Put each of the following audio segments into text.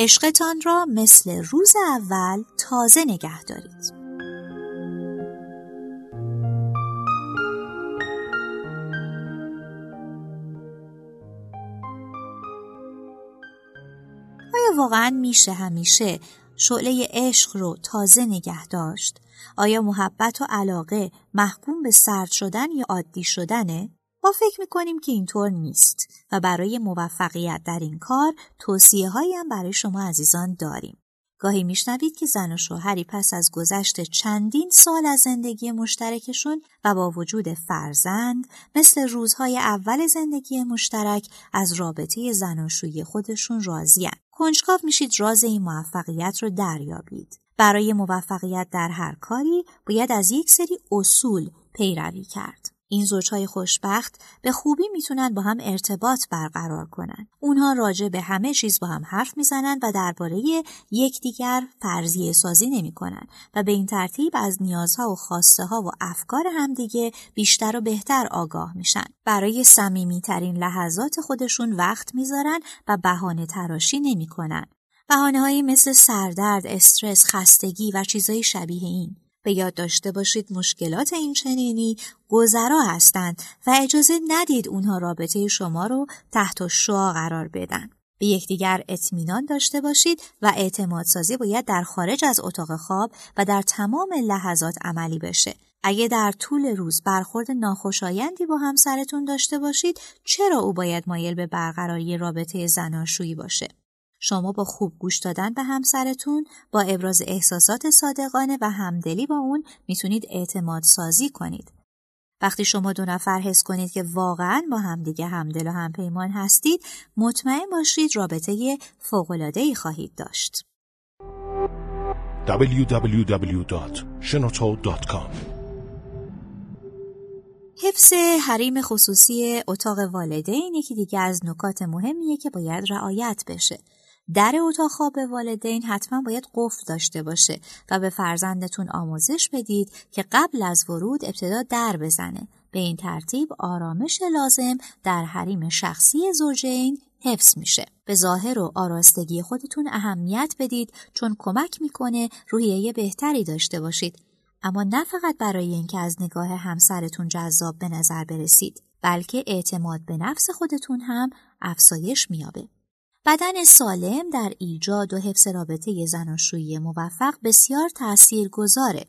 عشقتان را مثل روز اول تازه نگه دارید. آیا واقعا میشه همیشه شعله عشق رو تازه نگه داشت؟ آیا محبت و علاقه محکوم به سرد شدن یا عادی شدنه؟ ما فکر می‌کنیم که اینطور نیست و برای موفقیت در این کار توصیه هم برای شما عزیزان داریم. گاهی میشنوید که زن و شوهری پس از گذشت چندین سال از زندگی مشترکشون و با وجود فرزند مثل روزهای اول زندگی مشترک از رابطه زناشویی خودشون راضیان. کنجکاو میشید راز این موفقیت رو دریابید. برای موفقیت در هر کاری باید از یک سری اصول پیروی کرد. این زوجهای خوشبخت به خوبی می‌تونن با هم ارتباط برقرار کنن. اونها راجع به همه چیز با هم حرف می‌زنن و درباره یکدیگر فرضیه سازی نمی‌کنن و به این ترتیب از نیازها و خواسته ها و افکار همدیگه بیشتر و بهتر آگاه میشن. برای صمیمیترین لحظات خودشون وقت می‌ذارن و بهانه تراشی نمی‌کنن. بهانه مثل سردرد، استرس، خستگی و چیزهای شبیه این. به یاد داشته باشید مشکلات این چنینی گذرا هستند و اجازه ندید اونها رابطه شما رو تحت شعا قرار بدن. به یکدیگر اطمینان داشته باشید و اعتماد سازی باید در خارج از اتاق خواب و در تمام لحظات عملی بشه. اگه در طول روز برخورد ناخوشایندی با همسرتون داشته باشید چرا او باید مایل به برقراری رابطه زناشویی باشه؟ شما با خوب گوش دادن به همسرتون با ابراز احساسات صادقانه و همدلی با اون می‌تونید اعتماد سازی کنید. وقتی شما دو نفر حس کنید که واقعا با همدیگه همدل و همپیمان هستید مطمئن باشید رابطه فوق‌العاده‌ای خواهید داشت. www.shenoto.com حفظ حریم خصوصی اتاق والدین یکی دیگه از نکات مهمیه که باید رعایت بشه. در اتاق خواب والدین حتما باید قفل داشته باشه و به فرزندتون آموزش بدید که قبل از ورود ابتدا در بزنه. به این ترتیب آرامش لازم در حریم شخصی زوجین حفظ میشه. به ظاهر و آراستگی خودتون اهمیت بدید چون کمک می‌کنه روحیه بهتری داشته باشید. اما نه فقط برای اینکه از نگاه همسرتون جذاب به نظر برسید بلکه اعتماد به نفس خودتون هم افزایش میابه. بدن سالم در ایجاد و حفظ رابطه زناشویی موفق بسیار تأثیر گذاره.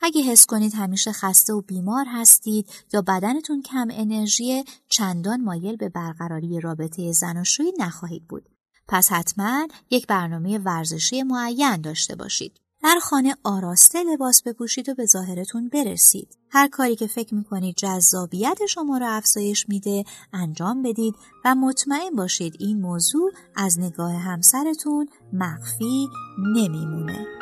اگه حس کنید همیشه خسته و بیمار هستید یا بدنتون کم انرژی چندان مایل به برقراری رابطه زناشویی نخواهید بود. پس حتما یک برنامه ورزشی معین داشته باشید. در خانه آراسته لباس بپوشید و به ظاهرتون برسید. هر کاری که فکر می‌کنید جذابیت شما را افزایش میده انجام بدید و مطمئن باشید این موضوع از نگاه همسرتون مخفی نمیمونه.